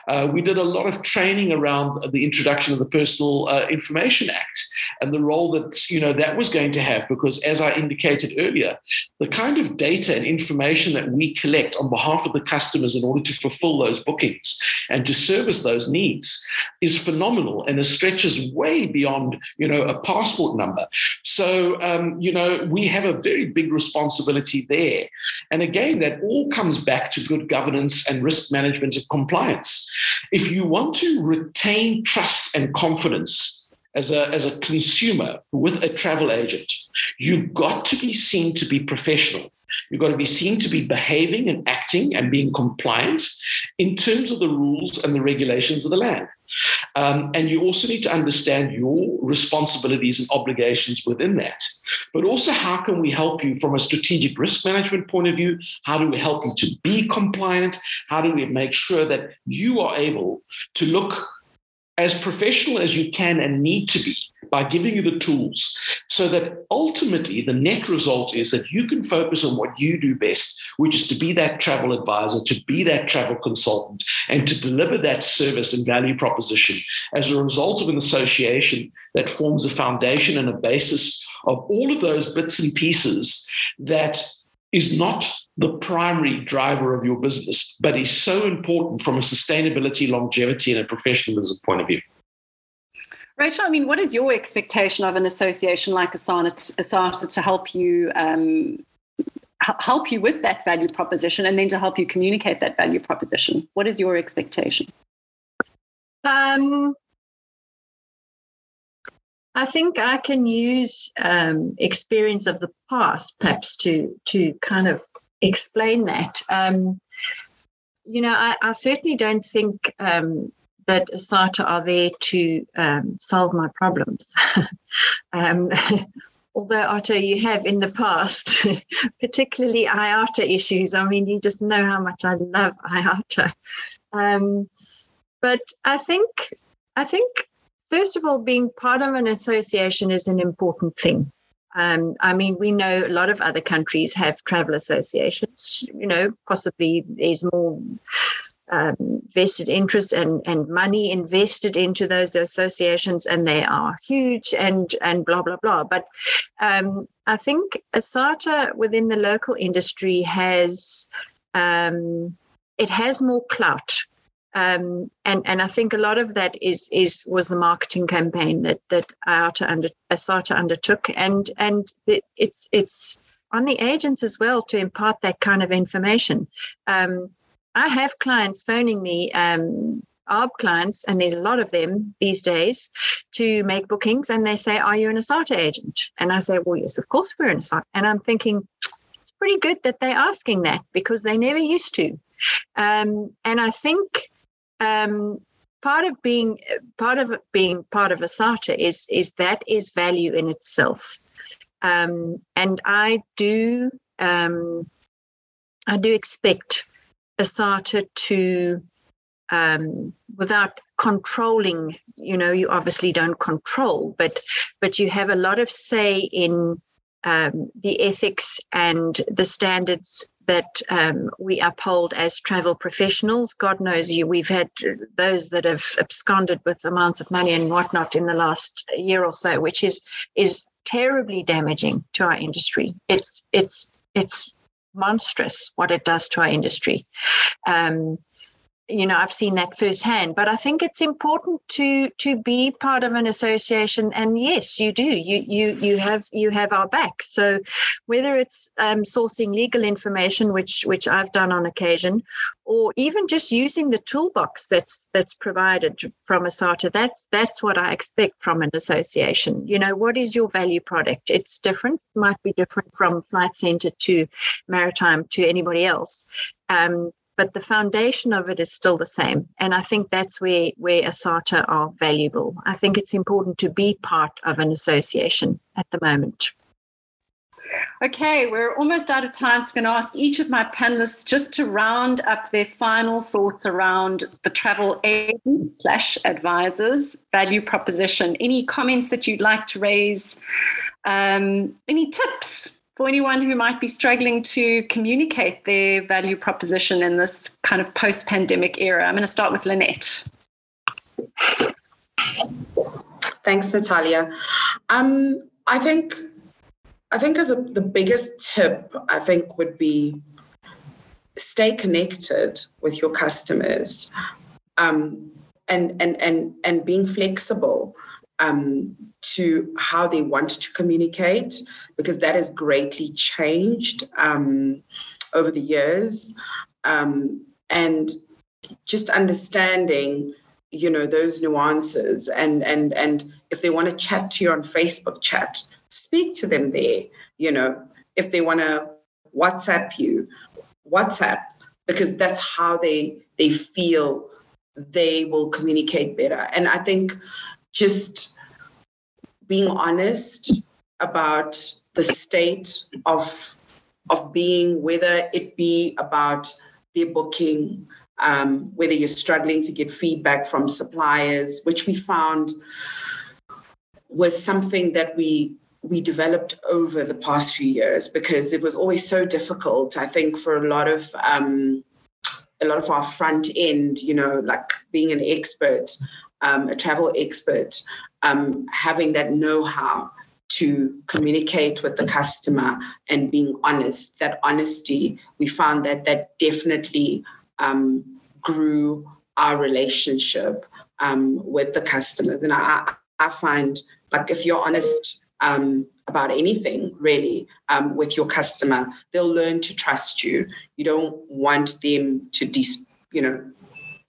Uh, we did a lot of training around the introduction of the Personal uh, Information Act and the role that you know that was going to have because as i indicated earlier the kind of data and information that we collect on behalf of the customers in order to fulfill those bookings and to service those needs is phenomenal and it stretches way beyond you know a passport number. So um, you know we have a very big responsibility there. And again that all comes back to good governance and risk management and compliance. If you want to retain trust and confidence as a, as a consumer with a travel agent, you've got to be seen to be professional. You've got to be seen to be behaving and acting and being compliant in terms of the rules and the regulations of the land. Um, and you also need to understand your responsibilities and obligations within that. But also, how can we help you from a strategic risk management point of view? How do we help you to be compliant? How do we make sure that you are able to look as professional as you can and need to be by giving you the tools so that ultimately the net result is that you can focus on what you do best, which is to be that travel advisor, to be that travel consultant, and to deliver that service and value proposition as a result of an association that forms a foundation and a basis of all of those bits and pieces that is not the primary driver of your business, but is so important from a sustainability, longevity, and a professionalism point of view. Rachel, I mean, what is your expectation of an association like ASATA, ASATA to help you um, help you with that value proposition, and then to help you communicate that value proposition? What is your expectation? Um, I think I can use um, experience of the past, perhaps, to to kind of explain that. Um, you know, I, I, certainly don't think um, that ASATA are there to um, solve my problems. Um, although, Otto, you have in the past, particularly IATA issues. I mean, you just know how much I love IATA. Um, but I think, I think first of all, being part of an association is an important thing. Um, I mean, we know a lot of other countries have travel associations. You know, possibly there's more um, vested interest and, and money invested into those associations, and they are huge and and blah blah blah. But um, I think ASATA within the local industry has um, it has more clout um, and and I think a lot of that is is was the marketing campaign that that IATA under ASATA undertook, and and it's it's on the agents as well to impart that kind of information. Um, I have clients phoning me. Um, ARB clients, and there's a lot of them these days, to make bookings, and they say, "Are you an ASATA agent?" And I say, "Well, yes, of course we're an ASATA." And I'm thinking, it's pretty good that they're asking that because they never used to. Um, and I think um, part of being part of being part of ASATA is is that is value in itself. Um, and I do um, I do expect ASATA to um, without controlling you know you obviously don't control but but you have a lot of say in um, the ethics and the standards that um, we uphold as travel professionals. God knows you, we've had those that have absconded with amounts of money and whatnot in the last year or so, which is is terribly damaging to our industry. It's it's it's monstrous what it does to our industry. Um, you know i've seen that firsthand. But i think it's important to to be part of an association. And yes you do. You you you have you have our back. So whether it's um, sourcing legal information which which i've done on occasion or even just using the toolbox that's that's provided from ASATA that's that's what i expect from an association. You know what is your value product? It's different might be different from flight centre to maritime to anybody else. Um, but the foundation of it is still the same. And I think that's where, where ASATA are valuable. I think it's important to be part of an association at the moment. Okay, we're almost out of time. So I'm going to ask each of my panelists just to round up their final thoughts around the travel agent slash advisors value proposition. Any comments that you'd like to raise? Um, any tips for anyone who might be struggling to communicate their value proposition in this kind of post pandemic era? I'm going to start with Lynette. Thanks, Natalia. Um, I think I think as a, the biggest tip, I think would be stay connected with your customers um, and, and, and, and being flexible um, to how they want to communicate because that has greatly changed um, over the years. Um, and just understanding you know those nuances and and and if they want to chat to you on facebook chat speak to them there you know. If they want to whatsapp you whatsapp because that's how they they feel they will communicate better. And i think just being honest about the state of of being, whether it be about their booking, um, whether you're struggling to get feedback from suppliers, which we found was something that we we developed over the past few years because it was always so difficult. I think for a lot of um, a lot of our front end, you know, like being an expert um, a travel expert, um, having that know how to communicate with the customer and being honest. That honesty, we found that that definitely um, grew our relationship um, with the customers. And I, I find like if you're honest um, about anything really um, with your customer, they'll learn to trust you. You don't want them to, dis- you know,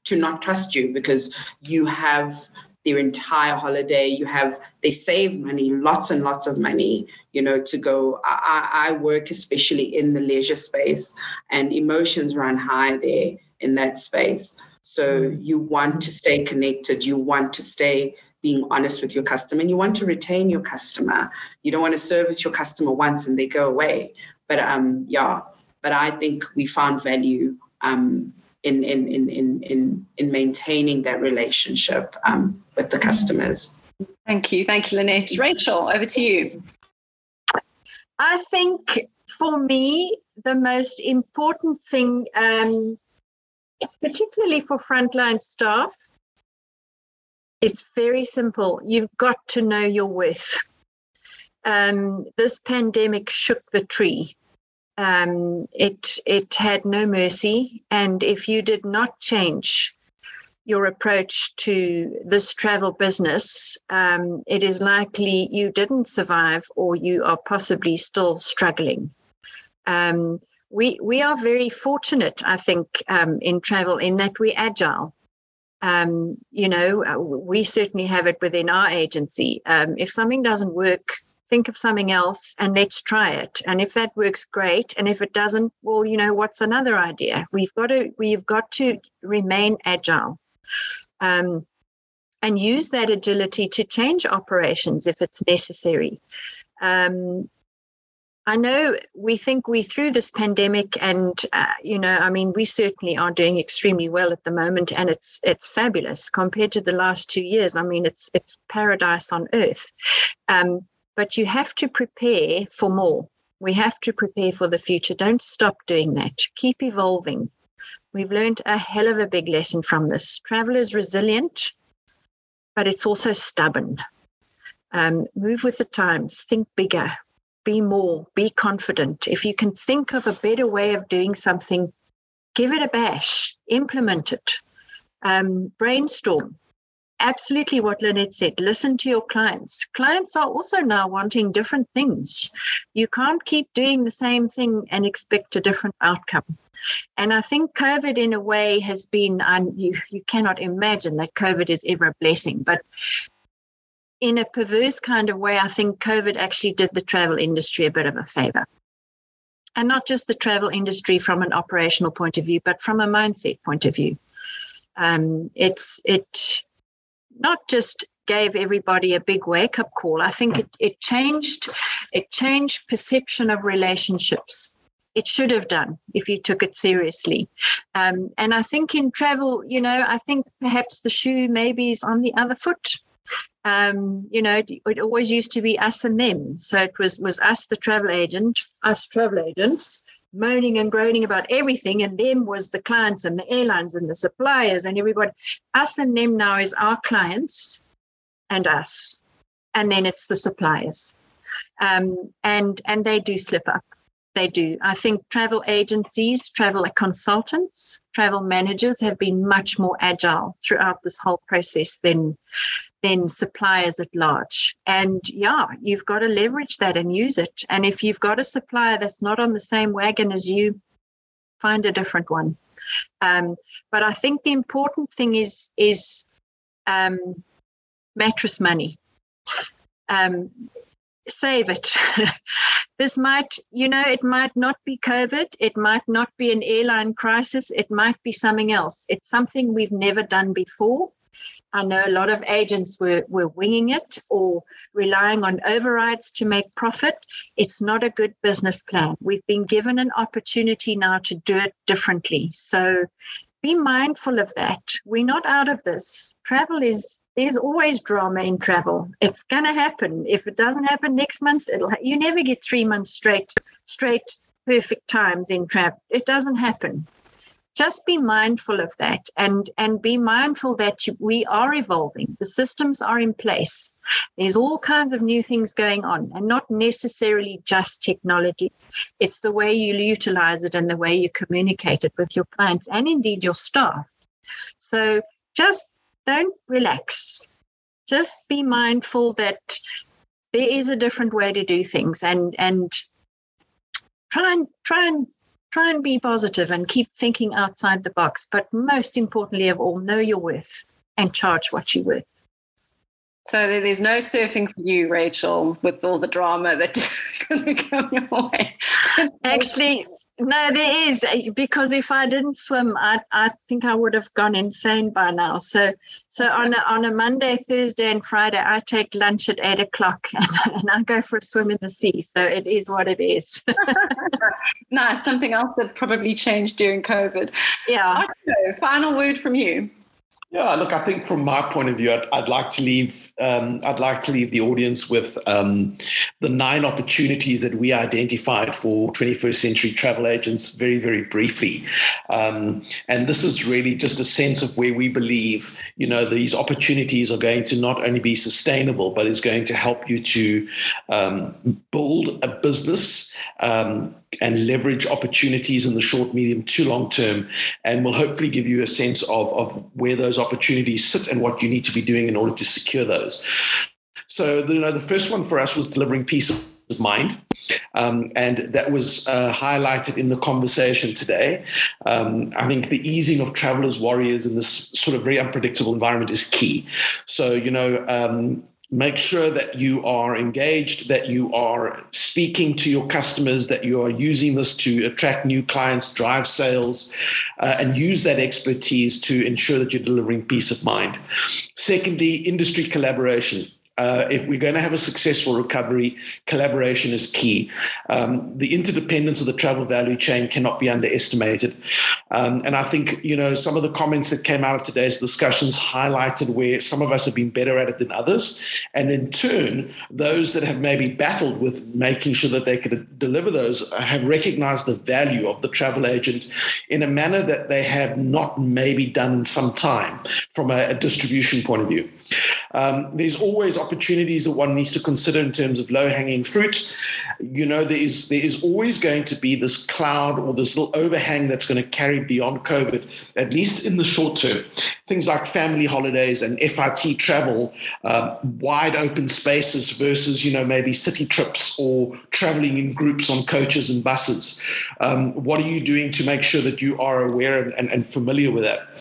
to not trust you because you have their entire holiday you have they save money lots and lots of money you know to go. I, I work especially in the leisure space and emotions run high there in that space. So you want to stay connected. You want to stay being honest with your customer and you want to retain your customer. You don't want to service your customer once and they go away. But um yeah but i think we found value um in in in in in, in maintaining that relationship um, with the customers. Thank you, thank you, Lynette. Rachel, over to you. I think for me, the most important thing, um, particularly for frontline staff, it's very simple. You've got to know your worth. Um, this pandemic shook the tree um, it it had no mercy, and if you did not change your approach to this travel business, um, it is likely you didn't survive, or you are possibly still struggling. Um, we we are very fortunate, I think, um, in travel in that we're agile. Um, you know, uh, we certainly have it within our agency. Um, if something doesn't work think of something else and let's try it and if that works great and if it doesn't well you know what's another idea we've got to we've got to remain agile um, and use that agility to change operations if it's necessary um, I know we think we through this pandemic, and uh, you know, I mean, we certainly are doing extremely well at the moment, and it's it's fabulous compared to the last two years. I mean, it's it's paradise on earth. Um, but you have to prepare for more. We have to prepare for the future. Don't stop doing that. Keep evolving. We've learned a hell of a big lesson from this. Travel is resilient, but it's also stubborn. Um, move with the times, think bigger, be more, be confident. If you can think of a better way of doing something, give it a bash, implement it, um, brainstorm. Absolutely what Lynette said. Listen to your clients. Clients are also now wanting different things. You can't keep doing the same thing and expect a different outcome. And I think COVID, in a way, has been, and you, you cannot imagine that COVID is ever a blessing, but in a perverse kind of way, I think COVID actually did the travel industry a bit of a favor. And not just the travel industry from an operational point of view, but from a mindset point of view. Um, it's it not just gave everybody a big wake up call. I think it, it changed it changed perception of relationships. It should have done if you took it seriously. Um, and I think in travel, you know, I think perhaps the shoe maybe is on the other foot um, you know, it always used to be us and them. So it was was us, the travel agent, us travel agents, moaning and groaning about everything, and them was the clients and the airlines and the suppliers and everybody. Us and them now is our clients and us, and then it's the suppliers, um, and and they do slip up. They do. I think travel agencies, travel consultants, travel managers have been much more agile throughout this whole process than than suppliers at large. And yeah, you've got to leverage that and use it. And if you've got a supplier that's not on the same wagon as you, find a different one. Um, but I think the important thing is is um, mattress money. Um, save it. this might, you know, it might not be COVID. It might not be an airline crisis. It might be something else. It's something we've never done before. I know a lot of agents were, were winging it or relying on overrides to make profit. It's not a good business plan. We've been given an opportunity now to do it differently. So be mindful of that. We're not out of this. Travel is there's always drama in travel. It's gonna happen. If it doesn't happen next month, it'll ha- you never get three months straight straight perfect times in travel. It doesn't happen just be mindful of that and and be mindful that you, we are evolving the systems are in place there's all kinds of new things going on and not necessarily just technology it's the way you utilize it and the way you communicate it with your clients and indeed your staff so just don't relax just be mindful that there is a different way to do things and and try and try and try and be positive and keep thinking outside the box. But most importantly of all, know your worth and charge what you're worth. So there's no surfing for you, Rachel, with all the drama that's going to come your way. Actually, no, there is eh, because if I didn't swim, I I think I would have gone insane by now. So so on a, on a Monday, Thursday, and Friday, I take lunch at eight o'clock and, and I go for a swim in the sea. So it is what it is. nice. Something else that probably changed during COVID. Yeah. Final word from you. Yeah, look, I think from my point of view, I'd, I'd like to leave. Um, I'd like to leave the audience with um, the nine opportunities that we identified for 21st century travel agents, very, very briefly. Um, and this is really just a sense of where we believe, you know, these opportunities are going to not only be sustainable, but is going to help you to um, build a business um, and leverage opportunities in the short, medium to long term, and will hopefully give you a sense of, of where those opportunities sit and what you need to be doing in order to secure those. So, the, you know, the first one for us was delivering peace of mind. Um, and that was uh, highlighted in the conversation today. Um, I think the easing of travelers' warriors in this sort of very unpredictable environment is key. So, you know, um, make sure that you are engaged, that you are speaking to your customers, that you are using this to attract new clients, drive sales, uh, and use that expertise to ensure that you're delivering peace of mind. Secondly, industry collaboration Uh, if we're going to have a successful recovery, collaboration is key. Um, the interdependence of the travel value chain cannot be underestimated. Um, and I think, you know, some of the comments that came out of today's discussions highlighted where some of us have been better at it than others. And in turn, those that have maybe battled with making sure that they could deliver those have recognized the value of the travel agent in a manner that they have not maybe done in some time from a, a distribution point of view. Um, there's always opportunities that one needs to consider in terms of low hanging fruit. You know, there is there is always going to be this cloud or this little overhang that's going to carry beyond COVID, at least in the short term. Things like family holidays and FIT travel, uh, wide open spaces versus you know maybe city trips or traveling in groups on coaches and buses. Um, what are you doing to make sure that you are aware and, and, and familiar with that?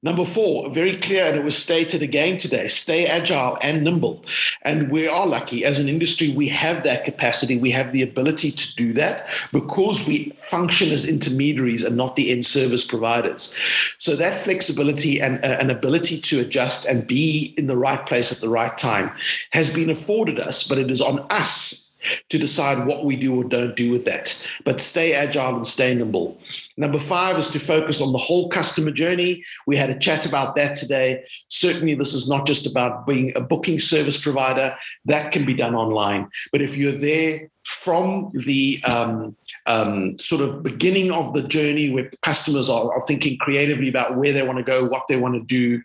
Number four, very clear, and it was stated again today stay agile and nimble. And we are lucky as an industry, we have that capacity, we have the ability to do that because we function as intermediaries and not the end service providers. So that flexibility and uh, an ability to adjust and be in the right place at the right time has been afforded us, but it is on us to decide what we do or don't do with that. But stay agile and stay nimble. Number five is to focus on the whole customer journey. We had a chat about that today. Certainly, this is not just about being a booking service provider, that can be done online. But if you're there from the um, um, sort of beginning of the journey where customers are, are, thinking creatively about where they want to go, what they want to do,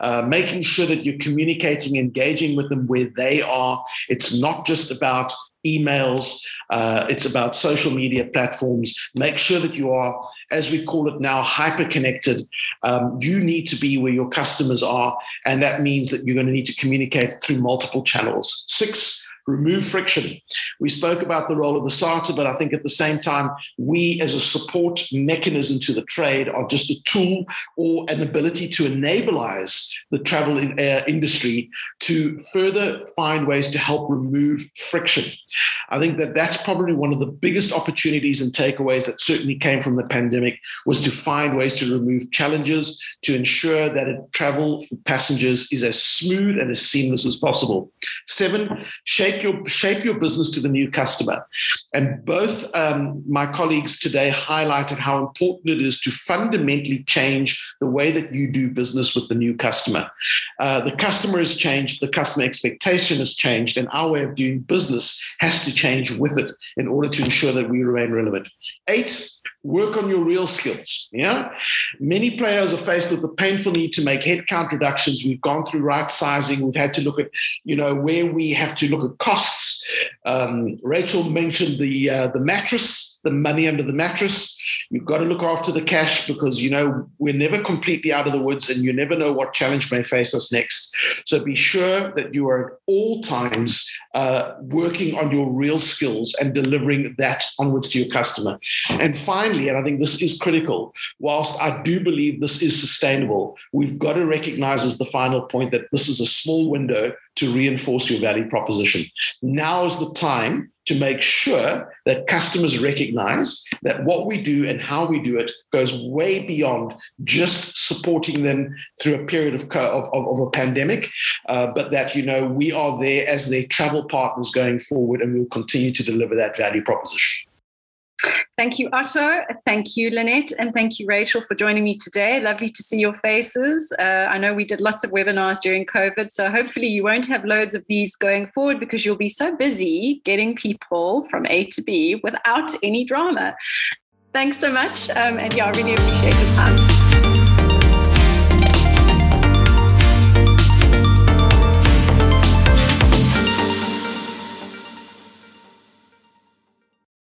uh, making sure that you're communicating, engaging with them where they are. It's not just about emails, uh, it's about social media platforms. Make sure that you are, as we call it now, hyper connected. Um, you need to be where your customers are, and that means that you're going to need to communicate through multiple channels. Six, remove friction. We spoke about the role of the SATA, but I think at the same time, we as a support mechanism to the trade are just a tool or an ability to enableize the travel in, uh, industry to further find ways to help remove friction. I think that that's probably one of the biggest opportunities and takeaways that certainly came from the pandemic was to find ways to remove challenges to ensure that travel for passengers is as smooth and as seamless as possible. Seven, shape shape your shape your business to the new customer. And both um, my colleagues today highlighted how important it is to fundamentally change the way that you do business with the new customer. Uh, the customer has changed, the customer expectation has changed, and our way of doing business has to change with it in order to ensure that we remain relevant. Eight, work on your real skills. Yeah. Many players are faced with the painful need to make headcount reductions. We've gone through right sizing. We've had to look at, you know, where we have to look at costs. Um, Rachel mentioned the uh, the mattress, the money under the mattress. You've got to look after the cash because you know we're never completely out of the woods, and you never know what challenge may face us next. So be sure that you are at all times uh, working on your real skills and delivering that onwards to your customer. And finally, and I think this is critical, whilst I do believe this is sustainable, we've got to recognize as the final point that this is a small window to reinforce your value proposition. Now is the time to make sure that customers recognize that what we do and how we do it goes way beyond just supporting them through a period of, of, of a pandemic, uh, but that, you know, we are there as their travel partners going forward and we'll continue to deliver that value proposition. Thank you, Otto. Thank you, Lynette. And thank you, Rachel, for joining me today. Lovely to see your faces. Uh, I know we did lots of webinars during COVID, so hopefully you won't have loads of these going forward because you'll be so busy getting people from A to B without any drama. Thanks so much. Um, and yeah, I really appreciate your time.